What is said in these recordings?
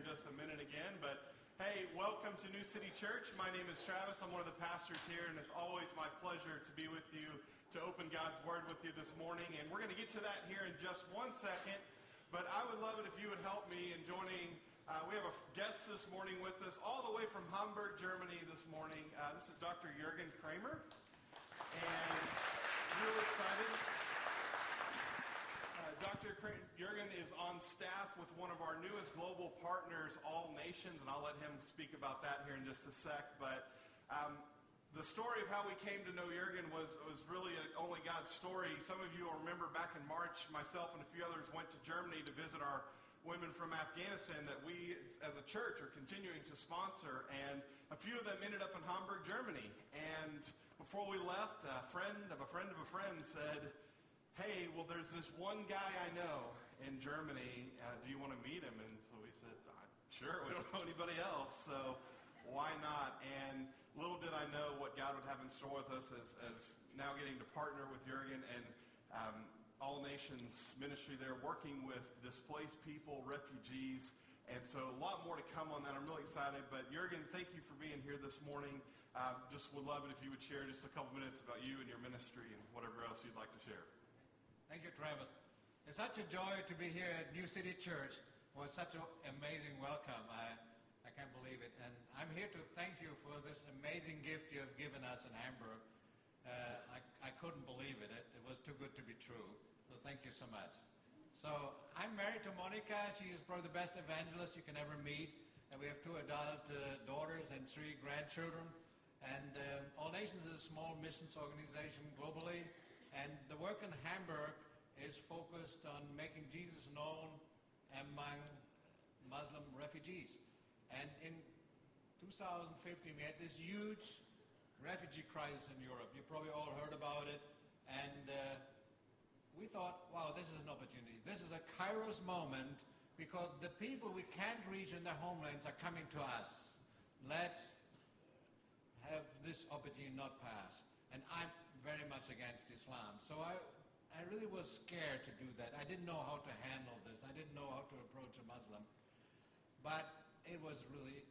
in just a minute again. But hey, welcome to New City Church. My name is Travis. I'm one of the pastors here, and it's always my pleasure to be with you to open God's Word with you this morning. And we're going to get to that here in just one second. But I would love it if you would help me in joining. Uh, we have a guest this morning with us, all the way from Hamburg, Germany this morning. Uh, this is Dr. Jürgen Kramer. And really excited. Dr. Jurgen is on staff with one of our newest global partners, All Nations, and I'll let him speak about that here in just a sec. But um, the story of how we came to know Jurgen was, was really only God's story. Some of you will remember back in March, myself and a few others went to Germany to visit our women from Afghanistan that we as a church are continuing to sponsor. And a few of them ended up in Hamburg, Germany. And before we left, a friend of a friend of a friend said, hey, well, there's this one guy I know in Germany. Uh, do you want to meet him? And so we said, sure, we don't know anybody else. So why not? And little did I know what God would have in store with us as, as now getting to partner with Jurgen and um, All Nations Ministry there, working with displaced people, refugees, and so a lot more to come on that. I'm really excited. But Jurgen, thank you for being here this morning. Uh, just would love it if you would share just a couple minutes about you and your ministry and whatever else you'd like to share. Thank you, Travis. It's such a joy to be here at New City Church. It was such an amazing welcome. I, I can't believe it. And I'm here to thank you for this amazing gift you have given us in Hamburg. Uh, I, I couldn't believe it. it. It was too good to be true. So thank you so much. So I'm married to Monica. She is probably the best evangelist you can ever meet. And we have two adult uh, daughters and three grandchildren. And um, All Nations is a small missions organization globally. And the work in Hamburg is focused on making Jesus known among Muslim refugees. And in 2015, we had this huge refugee crisis in Europe. You probably all heard about it. And uh, we thought, wow, this is an opportunity. This is a kairos moment because the people we can't reach in their homelands are coming to us. Let's have this opportunity not pass. And I'm very much against Islam. So I, I really was scared to do that. I didn't know how to handle this. I didn't know how to approach a Muslim. But it was really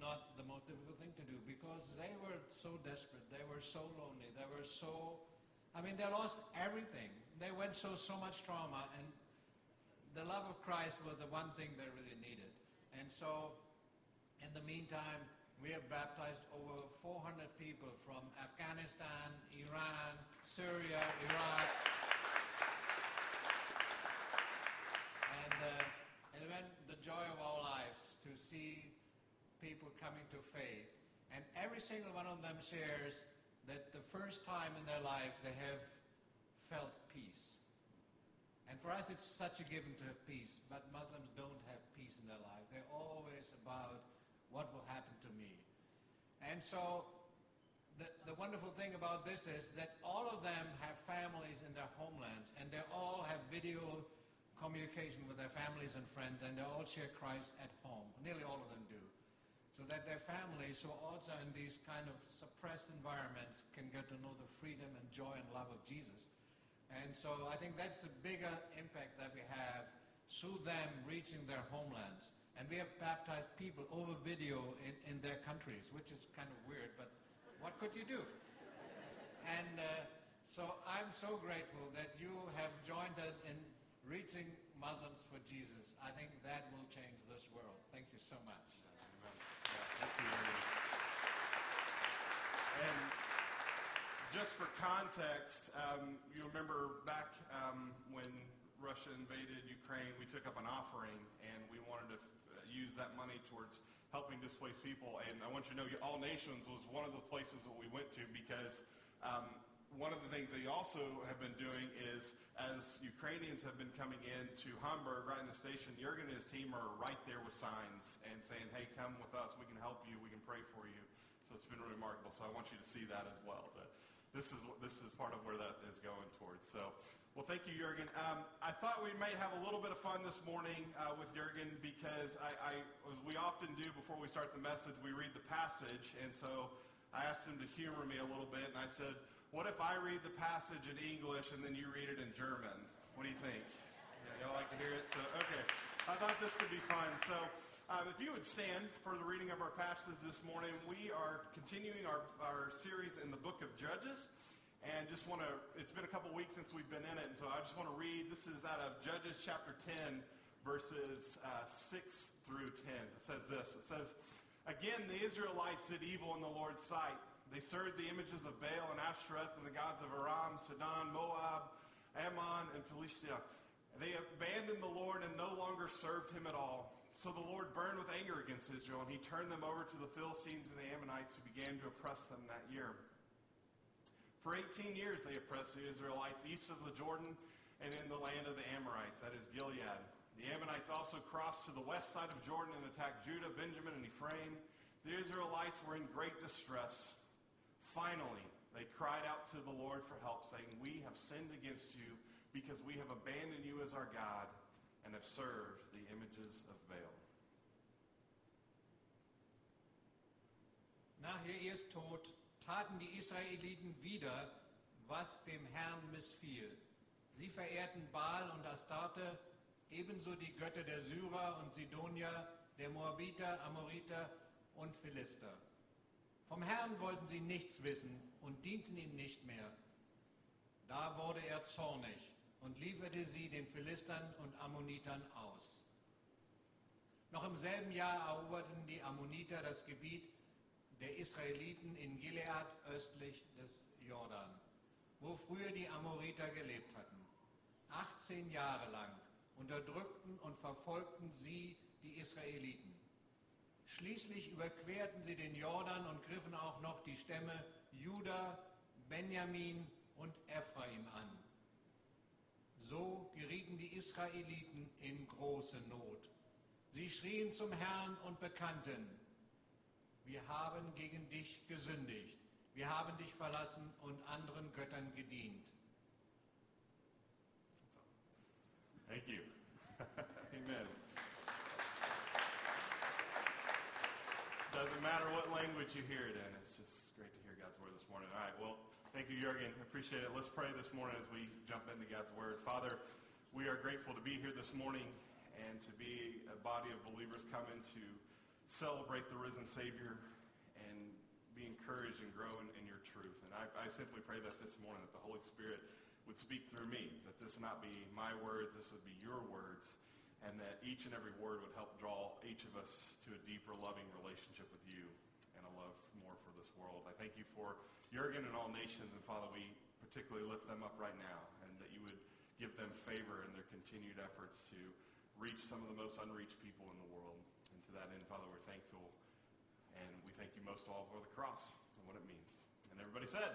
not the most difficult thing to do because they were so desperate. They were so lonely. They were so, I mean, they lost everything. They went through so much trauma and the love of Christ was the one thing they really needed. And so in the meantime, we have baptized over 400 people from Afghanistan, Iran, Syria, Iraq. And, uh, and it the joy of our lives to see people coming to faith. And every single one of them shares that the first time in their life they have felt peace. And for us, it's such a given to have peace, but Muslims don't have peace in their life. They're always about what will happen to me? And so the, the wonderful thing about this is that all of them have families in their homelands, and they all have video communication with their families and friends, and they all share Christ at home. Nearly all of them do. So that their families, who are also in these kind of suppressed environments, can get to know the freedom and joy and love of Jesus. And so I think that's the bigger impact that we have through them reaching their homelands. And we have baptized people over video in, in their countries, which is kind of weird, but what could you do? And uh, so I'm so grateful that you have joined us in reaching Muslims for Jesus. I think that will change this world. Thank you so much. And just for context, um, you remember back um, when Russia invaded Ukraine, we took up an offering and we wanted to use that money towards helping displaced people. And I want you to know, All Nations was one of the places that we went to because um, one of the things they also have been doing is, as Ukrainians have been coming in to Hamburg, right in the station, Jurgen and his team are right there with signs and saying, hey, come with us. We can help you. We can pray for you. So it's been really remarkable. So I want you to see that as well. This is, this is part of where that is going towards. So well, thank you, Jurgen. Um, I thought we might have a little bit of fun this morning uh, with Jurgen because I, I, as we often do before we start the message, we read the passage. And so I asked him to humor me a little bit, and I said, what if I read the passage in English and then you read it in German? What do you think? Yeah, y'all like to hear it? So, okay. I thought this could be fun. So Um, if you would stand for the reading of our passage this morning, we are continuing our, our series in the book of Judges. And just want to, it's been a couple weeks since we've been in it, and so I just want to read. This is out of Judges chapter 10, verses uh, 6 through 10. It says this It says, Again, the Israelites did evil in the Lord's sight. They served the images of Baal and Ashtoreth and the gods of Aram, Sidon, Moab, Ammon, and Philistia. They abandoned the Lord and no longer served him at all. So the Lord burned with anger against Israel, and he turned them over to the Philistines and the Ammonites who began to oppress them that year. For 18 years they oppressed the Israelites east of the Jordan and in the land of the Amorites, that is Gilead. The Ammonites also crossed to the west side of Jordan and attacked Judah, Benjamin, and Ephraim. The Israelites were in great distress. Finally, they cried out to the Lord for help, saying, We have sinned against you because we have abandoned you as our God and have served the images of Baal. Nach Jairs Tod taten die Israeliten wieder, was dem Herrn missfiel. Sie verehrten Baal und Astarte, ebenso die Götter der Syrer und Sidonier, der Moabiter, Amoriter und Philister. Vom Herrn wollten sie nichts wissen und dienten ihm nicht mehr. Da wurde er zornig und lieferte sie den Philistern und Ammonitern aus. Noch im selben Jahr eroberten die Ammoniter das Gebiet der Israeliten in Gilead östlich des Jordan, wo früher die Amoriter gelebt hatten. 18 Jahre lang unterdrückten und verfolgten sie die Israeliten. Schließlich überquerten sie den Jordan und griffen auch noch die Stämme Juda, Benjamin und Ephraim an. So gerieten die Israeliten in große Not. Sie schrien zum Herrn und bekannten, wir haben gegen dich gesündigt. Wir haben dich verlassen und anderen Göttern gedient. Thank you. Amen. Doesn't matter what language you hear it in. It's just great to hear God's word this morning. All right, well, thank you, Jurgen. Appreciate it. Let's pray this morning as we jump into God's word. Father, we are grateful to be here this morning and to be a body of believers coming to celebrate the risen Savior and be encouraged and grow in, in your truth. And I, I simply pray that this morning that the Holy Spirit would speak through me, that this would not be my words, this would be your words, and that each and every word would help draw each of us to a deeper, loving relationship with you and a love more for this world. I thank you for Jurgen and all nations, and Father, we particularly lift them up right now, and that you would give them favor in their continued efforts to reach some of the most unreached people in the world that end, Father, we're thankful. And we thank you most of all for the cross and what it means. And everybody said,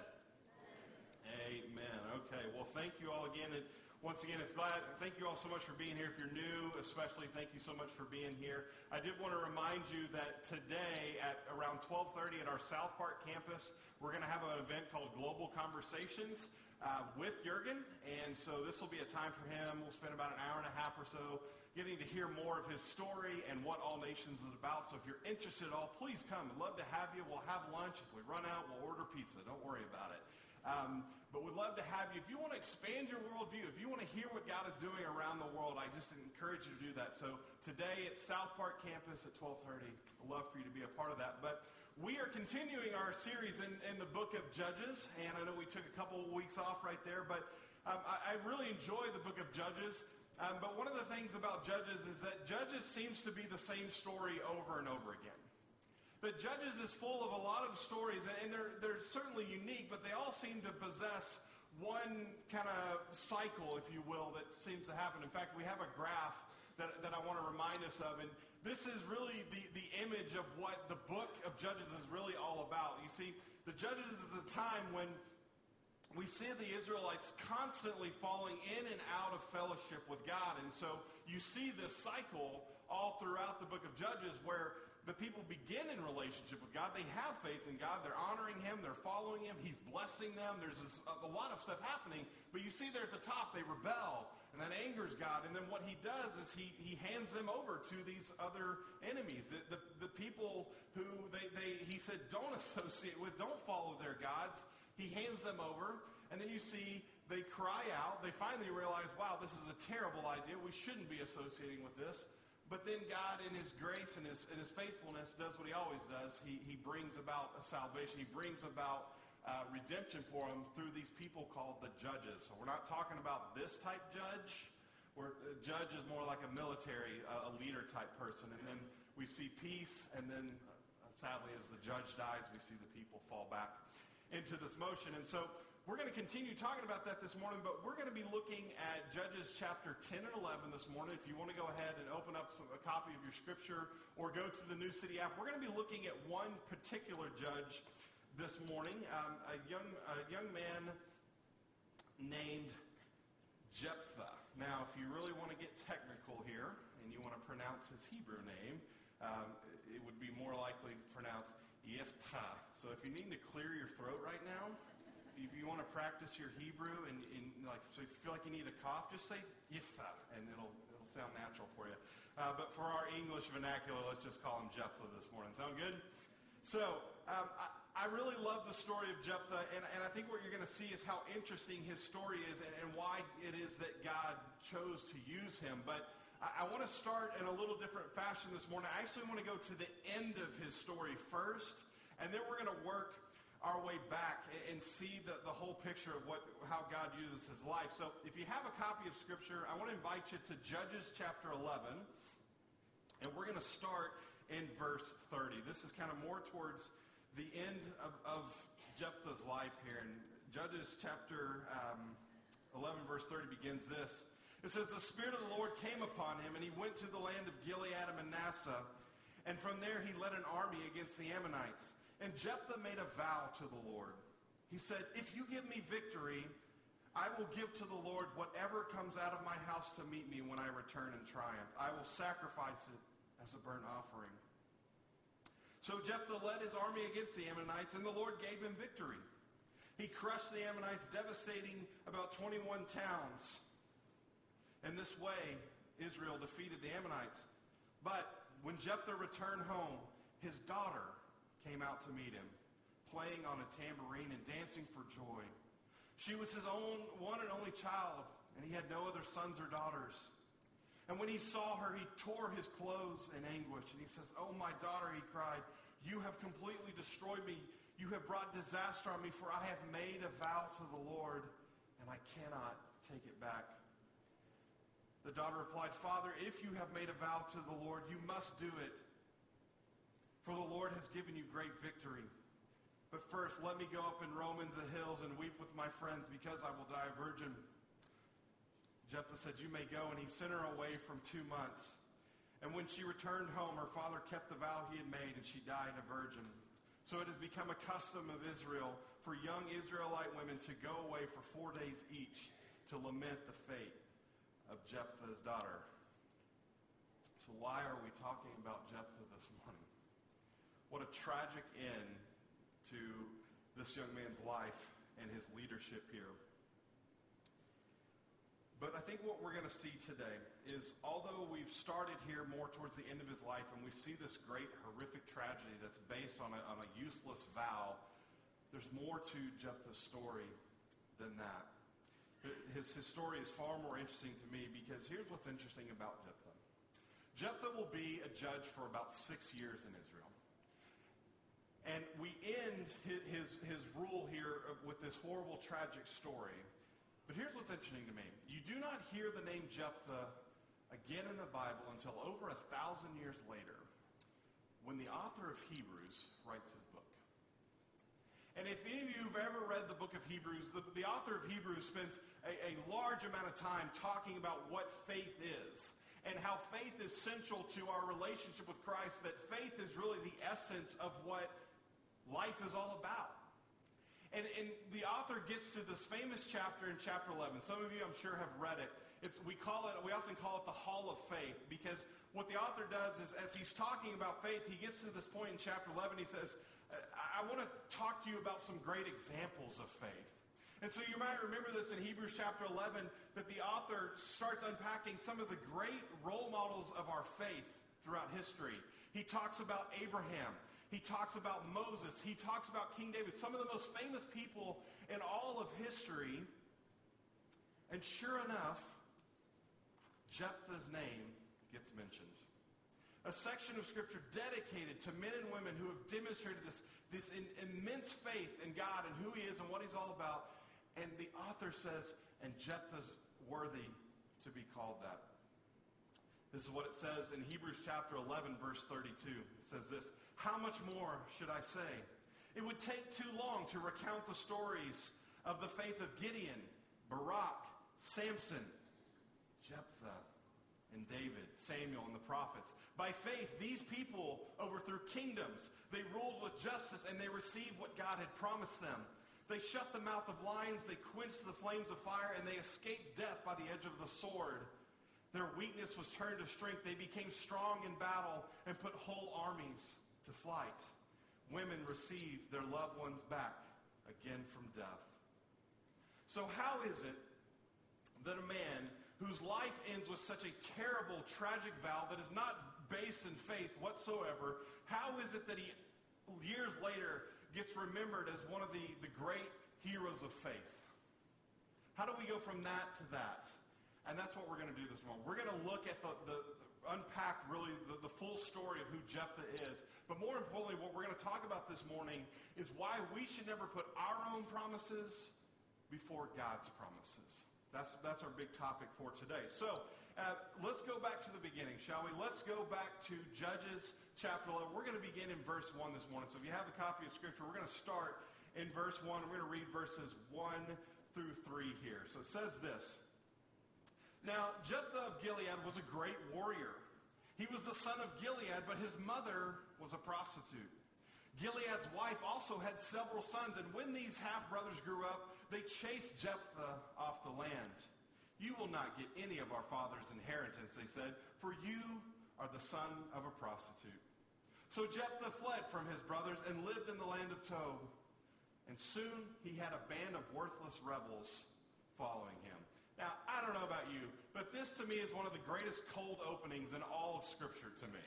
Amen. Amen. Okay. Well, thank you all again. And once again, it's glad. Thank you all so much for being here. If you're new, especially, thank you so much for being here. I did want to remind you that today at around 12:30 at our South Park campus, we're going to have an event called Global Conversations uh, with Jurgen, and so this will be a time for him. We'll spend about an hour and a half or so getting to hear more of his story and what All Nations is about. So if you're interested at all, please come. We'd love to have you. We'll have lunch. If we run out, we'll order pizza. Don't worry about it. Um, but we'd love to have you. If you want to expand your worldview, if you want to hear what God is doing around the world, I just encourage you to do that. So today at South Park campus at 1230, I'd love for you to be a part of that. But we are continuing our series in, in the book of Judges, and I know we took a couple of weeks off right there, but um, I, I really enjoy the book of Judges. Um, but one of the things about Judges is that Judges seems to be the same story over and over again. But Judges is full of a lot of stories, and they're, they're certainly unique, but they all seem to possess one kind of cycle, if you will, that seems to happen. In fact, we have a graph that, that I want to remind us of, and this is really the, the image of what the book of Judges is really all about. You see, the Judges is the time when we see the Israelites constantly falling in and out of fellowship with God. And so you see this cycle all throughout the book of Judges where the people begin in relationship with God. They have faith in God. They're honoring Him. They're following Him. He's blessing them. There's this, a lot of stuff happening. But you see there at the top, they rebel. And that angers God. And then what He does is He, he hands them over to these other enemies. The, the, the people who they, they, He said, don't associate with, don't follow their gods. He hands them over, and then you see they cry out. They finally realize, wow, this is a terrible idea. We shouldn't be associating with this. But then God, in his grace and his, and his faithfulness, does what he always does. He, he brings about a salvation. He brings about uh, redemption for them through these people called the judges. So we're not talking about this type judge. Where a judge is more like a military, uh, a leader type person. And then we see peace, and then uh, sadly, as the judge dies, we see the people fall back into this motion. And so we're going to continue talking about that this morning, but we're going to be looking at Judges chapter 10 and 11 this morning. If you want to go ahead and open up some, a copy of your scripture or go to the New City app, we're going to be looking at one particular judge this morning, um, a, young, a young man named Jephthah. Now, if you really want to get technical here and you want to pronounce his Hebrew name, um, it would be more likely pronounced Yiftah. So if you need to clear your throat right now, if you want to practice your Hebrew and, and, like, so if you feel like you need a cough, just say Yifta, and it'll, it'll sound natural for you. Uh, but for our English vernacular, let's just call him Jephthah this morning. Sound good? So um, I, I, really love the story of Jephthah, and, and I think what you're going to see is how interesting his story is and, and why it is that God chose to use him. But I, I want to start in a little different fashion this morning. I actually want to go to the end of his story first, and then we're going to work our way back and see the, the whole picture of what, how God uses his life. So if you have a copy of Scripture, I want to invite you to Judges chapter 11. And we're going to start in verse 30. This is kind of more towards the end of, of Jephthah's life here. And Judges chapter um, 11, verse 30 begins this. It says, The Spirit of the Lord came upon him, and he went to the land of Gilead and Manasseh. And from there he led an army against the Ammonites. And Jephthah made a vow to the Lord. He said, if you give me victory, I will give to the Lord whatever comes out of my house to meet me when I return in triumph. I will sacrifice it as a burnt offering. So Jephthah led his army against the Ammonites, and the Lord gave him victory. He crushed the Ammonites, devastating about 21 towns. And this way, Israel defeated the Ammonites. But when Jephthah returned home, his daughter came out to meet him, playing on a tambourine and dancing for joy. She was his own one and only child, and he had no other sons or daughters. And when he saw her, he tore his clothes in anguish. And he says, Oh, my daughter, he cried, you have completely destroyed me. You have brought disaster on me, for I have made a vow to the Lord, and I cannot take it back. The daughter replied, Father, if you have made a vow to the Lord, you must do it. For the Lord has given you great victory. But first, let me go up and roam into the hills and weep with my friends because I will die a virgin. Jephthah said, You may go. And he sent her away from two months. And when she returned home, her father kept the vow he had made, and she died a virgin. So it has become a custom of Israel for young Israelite women to go away for four days each to lament the fate of Jephthah's daughter. So why are we talking about Jephthah this morning? What a tragic end to this young man's life and his leadership here. But I think what we're going to see today is although we've started here more towards the end of his life and we see this great horrific tragedy that's based on a, on a useless vow, there's more to Jephthah's story than that. His, his story is far more interesting to me because here's what's interesting about Jephthah. Jephthah will be a judge for about six years in Israel. And we end his, his rule here with this horrible, tragic story. But here's what's interesting to me. You do not hear the name Jephthah again in the Bible until over a thousand years later when the author of Hebrews writes his book. And if any of you have ever read the book of Hebrews, the, the author of Hebrews spends a, a large amount of time talking about what faith is and how faith is central to our relationship with Christ, that faith is really the essence of what life is all about. And, and, the author gets to this famous chapter in chapter 11. Some of you, I'm sure, have read it. It's, we call it, we often call it the Hall of Faith because what the author does is, as he's talking about faith, he gets to this point in chapter 11. He says, I, I want to talk to you about some great examples of faith. And so you might remember this in Hebrews chapter 11 that the author starts unpacking some of the great role models of our faith throughout history. He talks about Abraham. He talks about Moses. He talks about King David, some of the most famous people in all of history. And sure enough, Jephthah's name gets mentioned. a section of Scripture dedicated to men and women who have demonstrated this, this in, immense faith in God and who he is and what he's all about. And the author says, and Jephthah's worthy to be called that. This is what it says in Hebrews chapter 11, verse 32. It says this, How much more should I say? It would take too long to recount the stories of the faith of Gideon, Barak, Samson, Jephthah, and David, Samuel, and the prophets. By faith, these people overthrew kingdoms. They ruled with justice, and they received what God had promised them. They shut the mouth of lions, they quenched the flames of fire, and they escaped death by the edge of the sword. Their weakness was turned to strength. They became strong in battle and put whole armies to flight. Women received their loved ones back again from death. So how is it that a man whose life ends with such a terrible, tragic vow that is not based in faith whatsoever, how is it that he, years later, gets remembered as one of the, the great heroes of faith? How do we go from that to that? And that's what we're going to do this morning. We're going to look at the, the, unpack really the, the full story of who Jephthah is. But more importantly, what we're going to talk about this morning is why we should never put our own promises before God's promises. That's, that's our big topic for today. So uh, let's go back to the beginning, shall we? Let's go back to Judges chapter 11. We're going to begin in verse 1 this morning. So if you have a copy of Scripture, we're going to start in verse 1. We're going to read verses 1 through 3 here. So it says this. Now, Jephthah of Gilead was a great warrior. He was the son of Gilead, but his mother was a prostitute. Gilead's wife also had several sons, and when these half-brothers grew up, they chased Jephthah off the land. You will not get any of our father's inheritance, they said, for you are the son of a prostitute. So Jephthah fled from his brothers and lived in the land of Tob. And soon he had a band of worthless rebels following him. Now, I don't know about you, but this to me is one of the greatest cold openings in all of Scripture to me.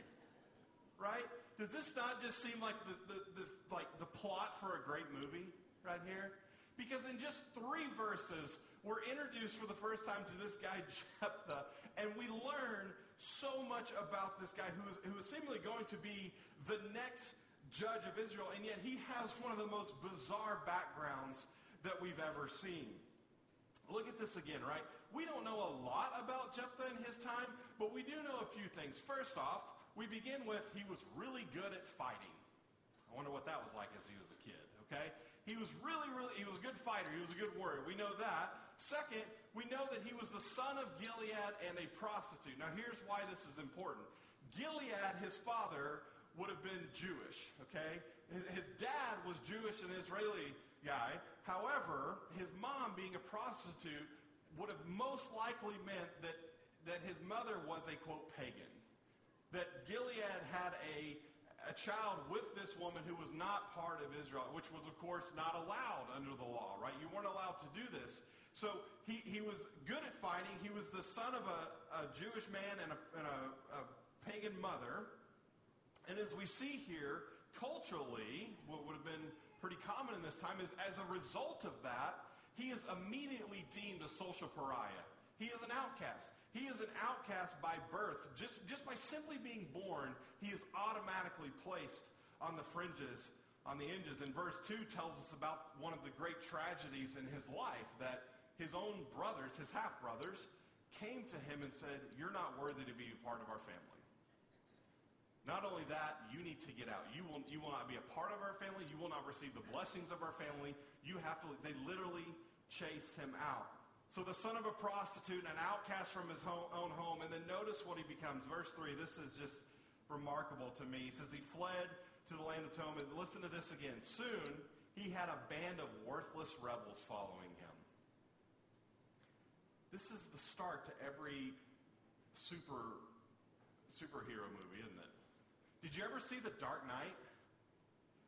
Right? Does this not just seem like the, the, the, like the plot for a great movie right here? Because in just three verses, we're introduced for the first time to this guy, Jephthah, and we learn so much about this guy who is, who is seemingly going to be the next judge of Israel, and yet he has one of the most bizarre backgrounds that we've ever seen. Look at this again, right? We don't know a lot about Jephthah in his time, but we do know a few things. First off, we begin with he was really good at fighting. I wonder what that was like as he was a kid, okay? He was really, really, he was a good fighter. He was a good warrior. We know that. Second, we know that he was the son of Gilead and a prostitute. Now, here's why this is important. Gilead, his father, would have been Jewish, okay? His dad was Jewish and Israeli guy. However, his mom being a prostitute would have most likely meant that, that his mother was a, quote, pagan. That Gilead had a, a child with this woman who was not part of Israel, which was, of course, not allowed under the law, right? You weren't allowed to do this. So he, he was good at fighting. He was the son of a, a Jewish man and, a, and a, a pagan mother. And as we see here, culturally, what would have been pretty common in this time is as a result of that, he is immediately deemed a social pariah. He is an outcast. He is an outcast by birth. Just, just by simply being born, he is automatically placed on the fringes, on the edges. And verse 2 tells us about one of the great tragedies in his life that his own brothers, his half-brothers, came to him and said, you're not worthy to be a part of our family. Not only that, you need to get out. You will, you will not be a part of our family. You will not receive the blessings of our family. You have to, they literally chase him out. So the son of a prostitute, and an outcast from his home, own home. And then notice what he becomes. Verse 3, this is just remarkable to me. He says he fled to the land of Tob. And listen to this again. Soon he had a band of worthless rebels following him. This is the start to every super superhero movie, isn't it? Did you ever see The Dark Knight?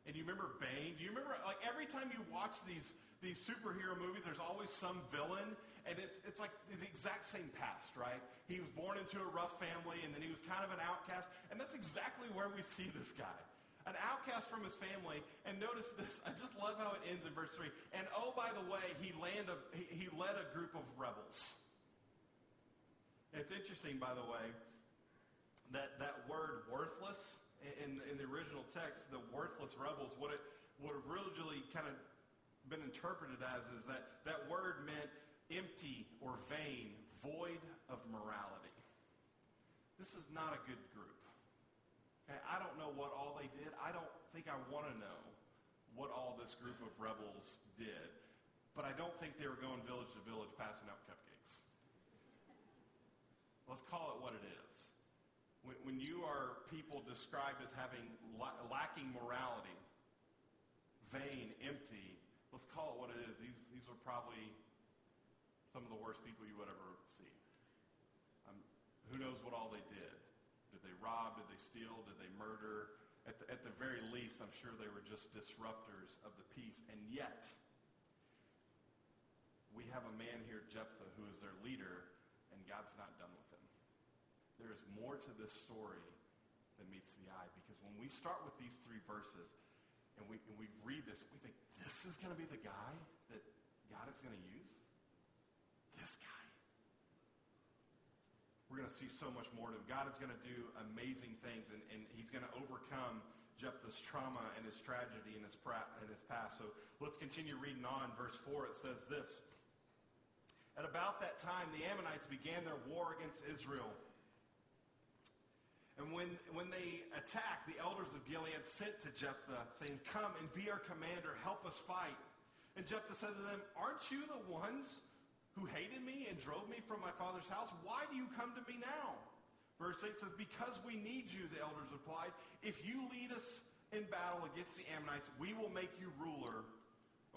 And you remember Bane? Do you remember, like, every time you watch these, these superhero movies, there's always some villain, and it's, it's like the exact same past, right? He was born into a rough family, and then he was kind of an outcast, and that's exactly where we see this guy. An outcast from his family, and notice this, I just love how it ends in verse 3. And oh, by the way, he, land a, he, he led a group of rebels. It's interesting, by the way, that, that word worthless in, in the original text, the worthless rebels, what it would have really kind of been interpreted as is that that word meant empty or vain, void of morality. This is not a good group. Okay, I don't know what all they did. I don't think I want to know what all this group of rebels did. But I don't think they were going village to village passing out cupcakes. Let's call it what it is. When, when you are people described as having la- lacking morality, vain, empty, let's call it what it is. These, these are probably some of the worst people you would ever see. Um, who knows what all they did? Did they rob? Did they steal? Did they murder? At the, at the very least, I'm sure they were just disruptors of the peace. And yet, we have a man here, Jephthah, who is their leader, and God's not done with. There is more to this story than meets the eye. Because when we start with these three verses and we, and we read this, we think, this is going to be the guy that God is going to use? This guy. We're going to see so much more to him. God is going to do amazing things, and, and he's going to overcome Jephthah's trauma and his tragedy and his, pra- and his past. So let's continue reading on. Verse 4, it says this. At about that time, the Ammonites began their war against Israel. And when, when they attacked, the elders of Gilead sent to Jephthah, saying, Come and be our commander, help us fight. And Jephthah said to them, Aren't you the ones who hated me and drove me from my father's house? Why do you come to me now? Verse 8 says, Because we need you, the elders replied. If you lead us in battle against the Ammonites, we will make you ruler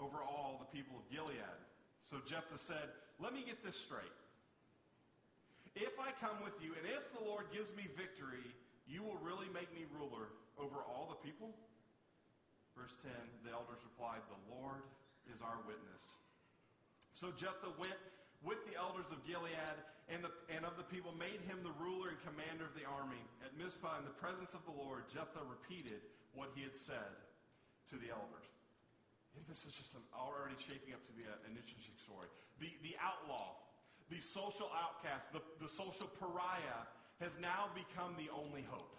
over all the people of Gilead. So Jephthah said, let me get this straight. If I come with you, and if the Lord gives me victory, you will really make me ruler over all the people? Verse 10, the elders replied, the Lord is our witness. So Jephthah went with the elders of Gilead and, the, and of the people, made him the ruler and commander of the army. At Mizpah, in the presence of the Lord, Jephthah repeated what he had said to the elders. And this is just already shaping up to be a, an interesting story. The, the outlaw, the social outcast, the, the social pariah has now become the only hope.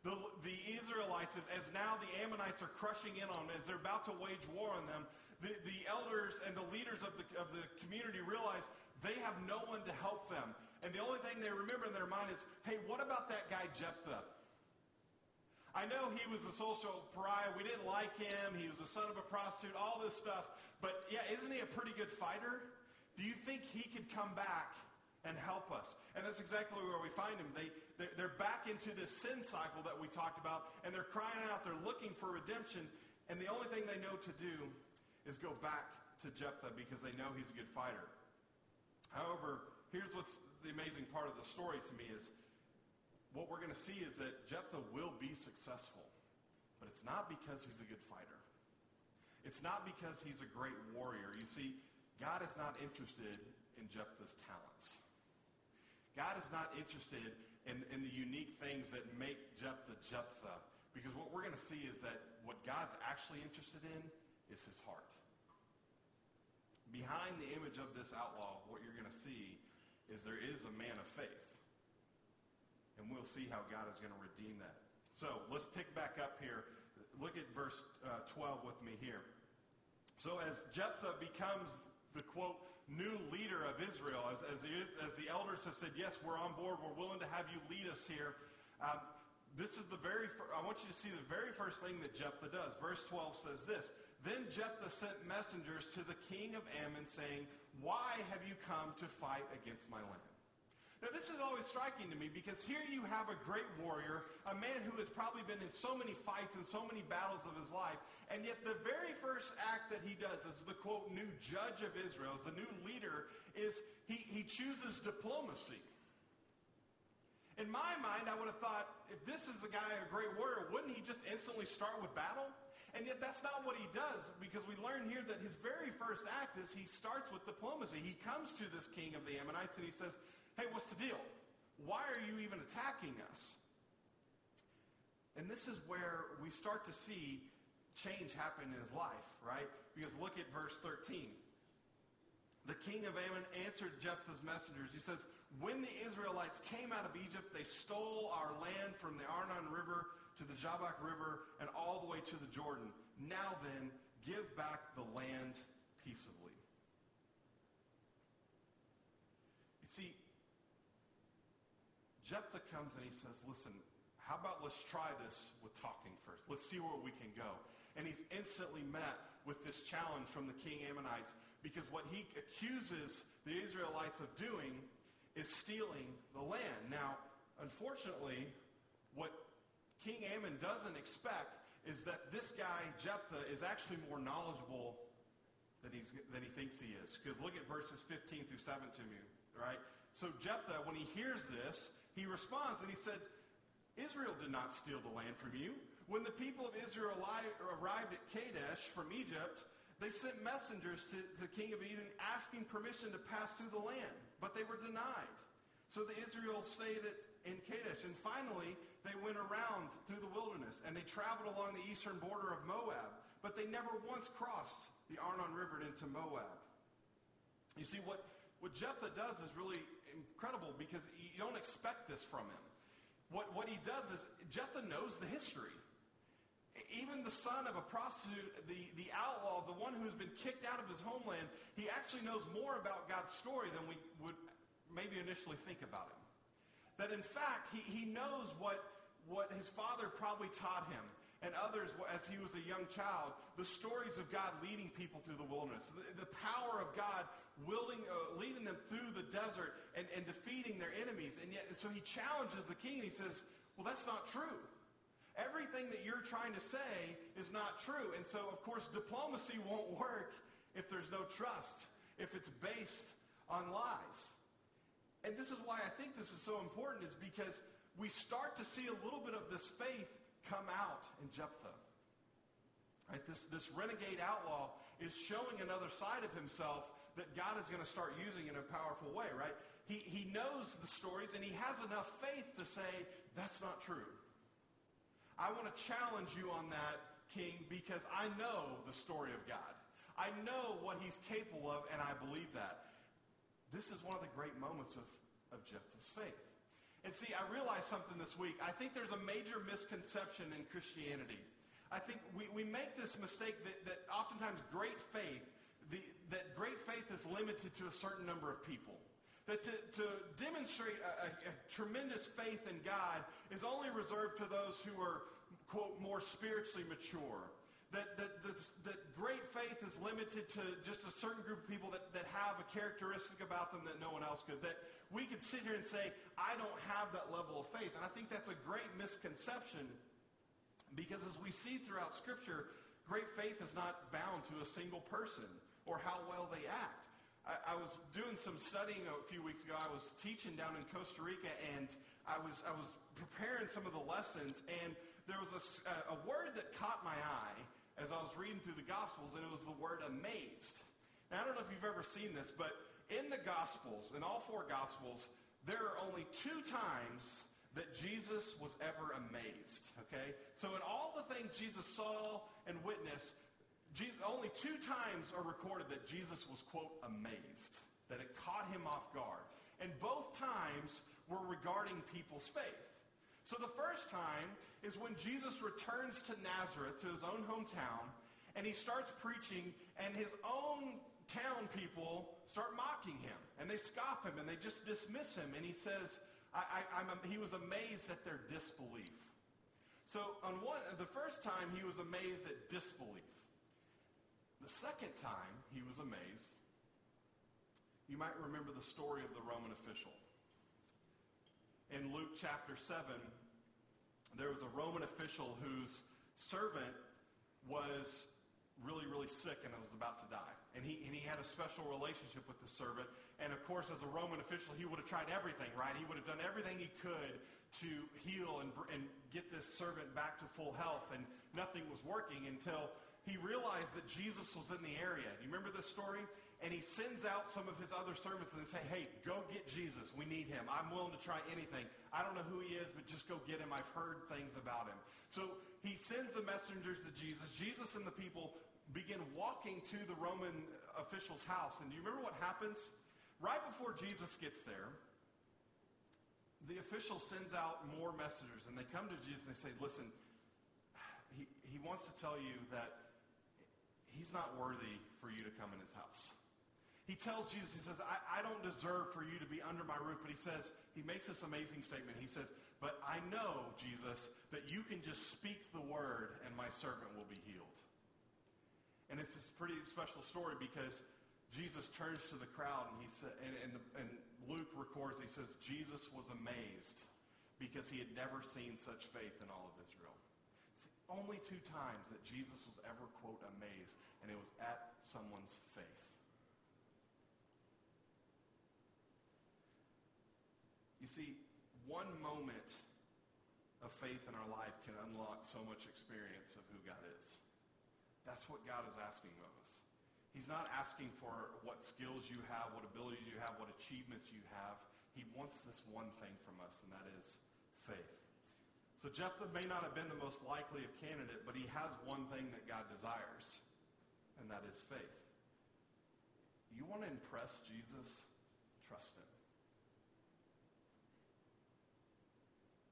The, the Israelites, as now the Ammonites are crushing in on them, as they're about to wage war on them, the, the elders and the leaders of the, of the community realize they have no one to help them. And the only thing they remember in their mind is, hey, what about that guy Jephthah? I know he was a social pariah. We didn't like him. He was the son of a prostitute, all this stuff. But yeah, isn't he a pretty good fighter? Do you think he could come back and help us? And that's exactly where we find him. They, they're, they're back into this sin cycle that we talked about, and they're crying out. They're looking for redemption. And the only thing they know to do is go back to Jephthah because they know he's a good fighter. However, here's what's the amazing part of the story to me is what we're going to see is that Jephthah will be successful. But it's not because he's a good fighter. It's not because he's a great warrior. You see, God is not interested in Jephthah's talents. God is not interested in, in the unique things that make Jephthah Jephthah. Because what we're going to see is that what God's actually interested in is his heart. Behind the image of this outlaw, what you're going to see is there is a man of faith. And we'll see how God is going to redeem that. So let's pick back up here. Look at verse uh, 12 with me here. So as Jephthah becomes the quote new leader of Israel, as, as, the, as the elders have said, yes, we're on board, we're willing to have you lead us here. Um, this is the very, fir- I want you to see the very first thing that Jephthah does. Verse 12 says this, Then Jephthah sent messengers to the king of Ammon saying, Why have you come to fight against my land? Now, this is always striking to me because here you have a great warrior, a man who has probably been in so many fights and so many battles of his life, and yet the very first act that he does as the quote new judge of Israel, as the new leader, is he, he chooses diplomacy. In my mind, I would have thought, if this is a guy, a great warrior, wouldn't he just instantly start with battle? And yet that's not what he does because we learn here that his very first act is he starts with diplomacy. He comes to this king of the Ammonites and he says, hey, what's the deal? Why are you even attacking us? And this is where we start to see change happen in his life, right? Because look at verse 13. the king of Ammon answered Jephthah's messengers. He says, When the Israelites came out of Egypt, they stole our land from the Arnon River to the Jabbok River and all the way to the Jordan. Now then, give back the land peaceably. You see, Jephthah comes and he says, listen, how about let's try this with talking first? Let's see where we can go. And he's instantly met with this challenge from the king Ammonites because what he accuses the Israelites of doing is stealing the land. Now, unfortunately, what King Ammon doesn't expect is that this guy, Jephthah, is actually more knowledgeable than, he's, than he thinks he is. Because look at verses 15 through 17 to me, right? So Jephthah, when he hears this, he responds and he said, Israel did not steal the land from you. When the people of Israel arrived at Kadesh from Egypt, they sent messengers to, the king of Edom asking permission to pass through the land, but they were denied. So the Israel stayed at, in Kadesh, and finally they went around through the wilderness, and they traveled along the eastern border of Moab, but they never once crossed the Arnon River into Moab. You see, what, what Jephthah does is really incredible because you don't expect this from him. What, what he does is, Jephthah knows the history. Even the son of a prostitute, the, the outlaw, the one who has been kicked out of his homeland, he actually knows more about God's story than we would maybe initially think about him. That in fact, he, he knows what, what his father probably taught him and others as he was a young child, the stories of God leading people through the wilderness, the, the power of God uh, leading them through the desert and, and defeating their enemies. And yet, and so he challenges the king and he says, well, that's not true. Everything that you're trying to say is not true. And so, of course, diplomacy won't work if there's no trust, if it's based on lies. And this is why I think this is so important is because we start to see a little bit of this faith come out in Jephthah. Right? This, this renegade outlaw is showing another side of himself that God is going to start using in a powerful way, right? He, he knows the stories and he has enough faith to say, that's not true. I want to challenge you on that, King, because I know the story of God. I know what he's capable of, and I believe that. This is one of the great moments of, of Jephthah's faith. And see, I realized something this week. I think there's a major misconception in Christianity. I think we, we make this mistake that, that oftentimes great faith, the, that great faith is limited to a certain number of people. That to, to demonstrate a, a, a tremendous faith in God is only reserved to those who are, quote, more spiritually mature that, that, that, that, great faith is limited to just a certain group of people that, that have a characteristic about them that no one else could. That we could sit here and say, I don't have that level of faith. And I think that's a great misconception because as we see throughout Scripture, great faith is not bound to a single person or how well they act. I, I was doing some studying a few weeks ago. I was teaching down in Costa Rica, and I was, I was preparing some of the lessons, and there was a, a word that caught my eye as I was reading through the Gospels, and it was the word amazed. Now, I don't know if you've ever seen this, but in the Gospels, in all four Gospels, there are only two times that Jesus was ever amazed. Okay? So in all the things Jesus saw and witnessed, Jesus, only two times are recorded that Jesus was, quote, amazed, that it caught him off guard. And both times were regarding people's faith. So the first time is when Jesus returns to Nazareth, to his own hometown, and he starts preaching, and his own town people start mocking him, and they scoff him, and they just dismiss him, and he says, I, I, he was amazed at their disbelief. So on one, the first time he was amazed at disbelief. The second time he was amazed, you might remember the story of the Roman official. In Luke chapter 7, there was a Roman official whose servant was really, really sick and was about to die. And he, and he had a special relationship with the servant. And of course, as a Roman official, he would have tried everything, right? He would have done everything he could to heal and, and get this servant back to full health. And nothing was working until he realized that Jesus was in the area. Do you remember this story? And he sends out some of his other servants and they say, hey, go get Jesus. We need him. I'm willing to try anything. I don't know who he is, but just go get him. I've heard things about him. So he sends the messengers to Jesus. Jesus and the people begin walking to the Roman official's house. And do you remember what happens? Right before Jesus gets there, the official sends out more messengers, and they come to Jesus and they say, listen, he, he wants to tell you that he's not worthy for you to come in his house. He tells Jesus, he says, I, I don't deserve for you to be under my roof, but he says, he makes this amazing statement. He says, but I know, Jesus, that you can just speak the word and my servant will be healed. And it's this pretty special story because Jesus turns to the crowd and he said, and, and, the, and Luke records, he says, Jesus was amazed because he had never seen such faith in all of Israel. It's the only two times that Jesus was ever, quote, amazed, and it was at someone's faith. You see, one moment of faith in our life can unlock so much experience of who God is. That's what God is asking of us. He's not asking for what skills you have, what abilities you have, what achievements you have. He wants this one thing from us, and that is faith. So Jephthah may not have been the most likely of candidate, but he has one thing that God desires, and that is faith. You want to impress Jesus? Trust him.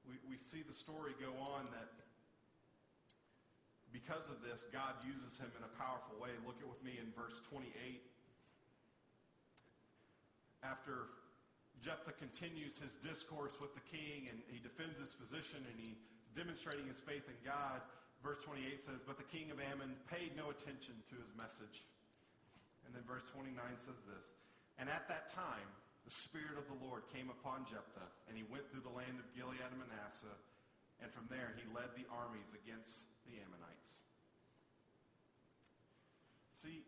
We, we see the story go on that because of this, God uses him in a powerful way. Look at with me in verse 28. After Jephthah continues his discourse with the king and he defends his position and he's demonstrating his faith in God, verse 28 says, But the king of Ammon paid no attention to his message. And then verse 29 says this, And at that time, the Spirit of the Lord came upon Jephthah, and he went through the land of Gilead and Manasseh, and from there he led the armies against the Ammonites. See,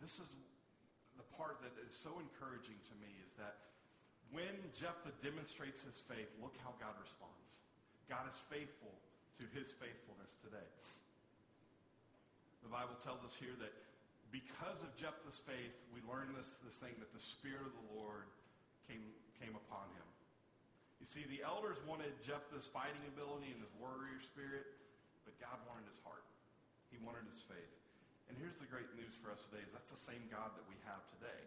this is the part that is so encouraging to me is that when Jephthah demonstrates his faith, look how God responds. God is faithful to his faithfulness today. The Bible tells us here that because of Jephthah's faith, we learn this, this thing that the Spirit of the Lord came, came upon him. You see, the elders wanted Jephthah's fighting ability and his warrior spirit. But God wanted his heart. He wanted his faith. And here's the great news for us today is that's the same God that we have today.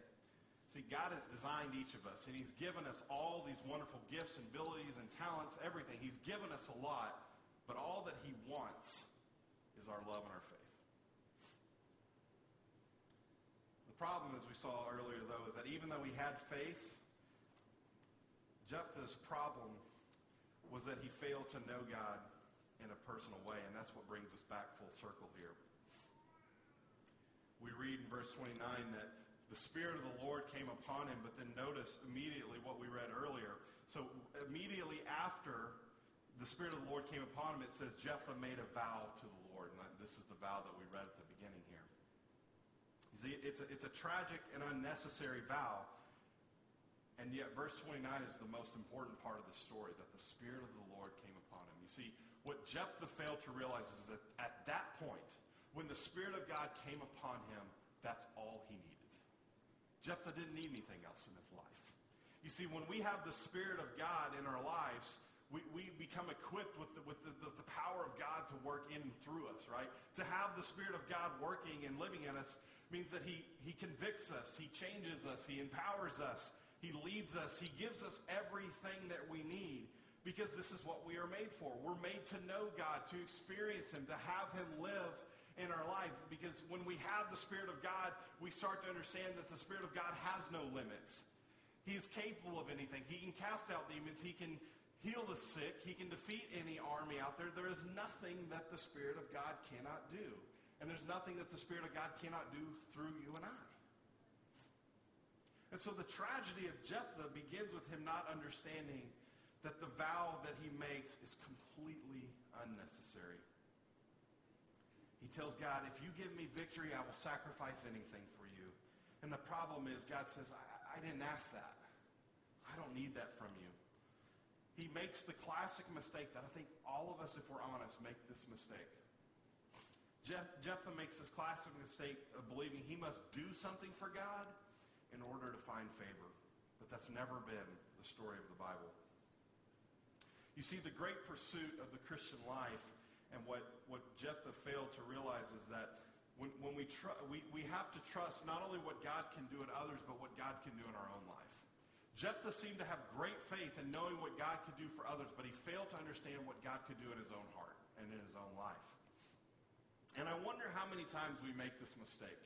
See, God has designed each of us, and he's given us all these wonderful gifts and abilities and talents, everything. He's given us a lot, but all that he wants is our love and our faith. The problem, as we saw earlier, though, is that even though he had faith, Jephthah's problem was that he failed to know God in a personal way. And that's what brings us back full circle here. We read in verse 29 that the Spirit of the Lord came upon him, but then notice immediately what we read earlier. So immediately after the Spirit of the Lord came upon him, it says Jephthah made a vow to the Lord. And this is the vow that we read at the beginning here. You see, it's a, it's a tragic and unnecessary vow. And yet verse 29 is the most important part of the story, that the Spirit of the Lord came upon him. You see, what Jephthah failed to realize is that at that point, when the Spirit of God came upon him, that's all he needed. Jephthah didn't need anything else in his life. You see, when we have the Spirit of God in our lives, we, we become equipped with, the, with the, the, the power of God to work in and through us, right? To have the Spirit of God working and living in us means that he, he convicts us, he changes us, he empowers us, he leads us, he gives us everything that we need because this is what we are made for. We're made to know God, to experience Him, to have Him live in our life. Because when we have the Spirit of God, we start to understand that the Spirit of God has no limits. He is capable of anything. He can cast out demons. He can heal the sick. He can defeat any army out there. There is nothing that the Spirit of God cannot do. And there's nothing that the Spirit of God cannot do through you and I. And so the tragedy of Jephthah begins with him not understanding that the vow that he makes is completely unnecessary. He tells God, if you give me victory, I will sacrifice anything for you. And the problem is, God says, I, I didn't ask that. I don't need that from you. He makes the classic mistake that I think all of us, if we're honest, make this mistake. Jeff, Jephthah makes this classic mistake of believing he must do something for God in order to find favor. But that's never been the story of the Bible. You see, the great pursuit of the Christian life and what, what Jephthah failed to realize is that when, when we, tr- we, we have to trust not only what God can do in others, but what God can do in our own life. Jephthah seemed to have great faith in knowing what God could do for others, but he failed to understand what God could do in his own heart and in his own life. And I wonder how many times we make this mistake.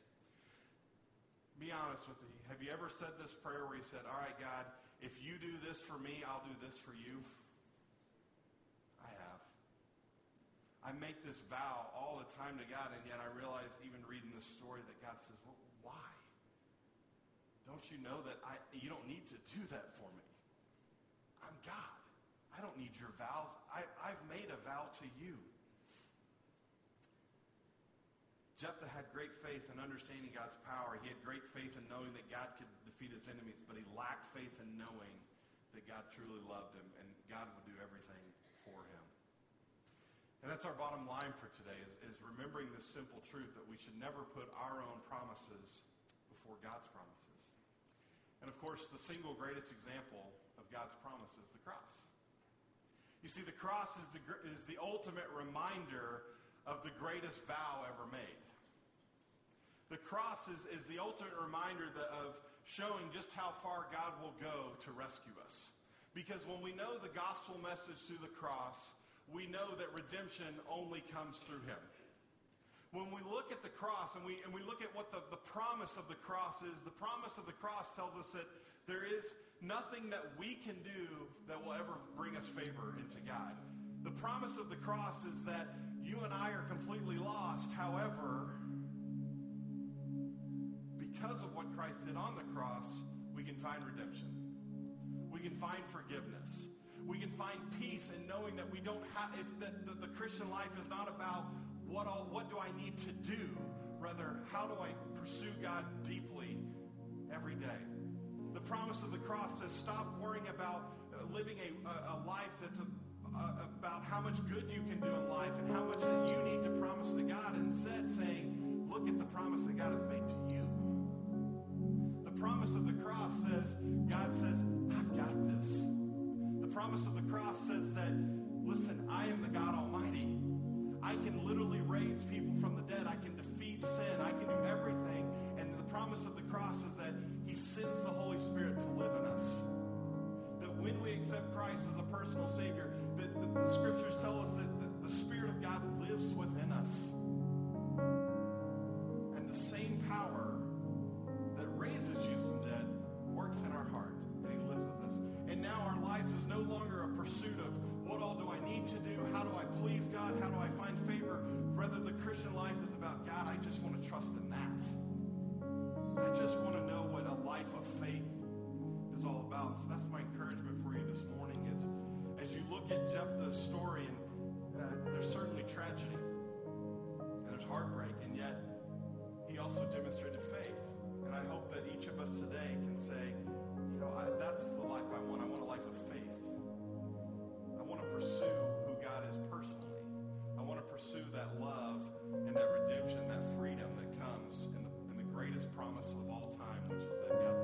Be honest with me. Have you ever said this prayer where you said, All right, God, if you do this for me, I'll do this for you? I have. I make this vow all the time to God, and yet I realize, even reading this story, that God says, well, why? Don't you know that I, you don't need to do that for me? I'm God. I don't need your vows. I, I've made a vow to you. Jephthah had great faith in understanding God's power. He had great faith in knowing that God could defeat his enemies, but he lacked faith in knowing that God truly loved him and God would do everything for him. And that's our bottom line for today is, is remembering this simple truth that we should never put our own promises before God's promises. And of course, the single greatest example of God's promise is the cross. You see, the cross is the, is the ultimate reminder of the greatest vow ever made. The cross is, is the ultimate reminder that, of showing just how far God will go to rescue us. Because when we know the gospel message through the cross, we know that redemption only comes through him. When we look at the cross and we, and we look at what the, the promise of the cross is, the promise of the cross tells us that there is nothing that we can do that will ever bring us favor into God. The promise of the cross is that you and I are completely lost. However, because of what Christ did on the cross, we can find redemption. We can find forgiveness. We can find peace in knowing that we don't have, it's that the, the Christian life is not about what, all, what do I need to do, rather, how do I pursue God deeply every day. The promise of the cross says stop worrying about uh, living a, a, a life that's a, about how much good you can do in life and how much you need to promise to God. Instead, saying, look at the promise that God has made to you promise of the cross says, God says, I've got this. The promise of the cross says that, listen, I am the God Almighty. I can literally raise people from the dead. I can defeat sin. I can do everything. And the promise of the cross is that he sends the Holy Spirit to live in us. That when we accept Christ as a personal Savior, that the, the scriptures tell us that the, the Spirit of God lives within us. And the same power works in our heart, and he lives with us. And now our lives is no longer a pursuit of what all do I need to do? How do I please God? How do I find favor? Rather, the Christian life is about God, I just want to trust in that. I just want to know what a life of faith is all about. So that's my encouragement for you this morning is as you look at Jephthah's story, and uh, there's certainly tragedy, and there's heartbreak, and yet he also demonstrated faith. And I hope that each of us today can say, you know, I, that's the life I want. I want a life of faith. I want to pursue who God is personally. I want to pursue that love and that redemption, that freedom that comes in the, in the greatest promise of all time, which is that God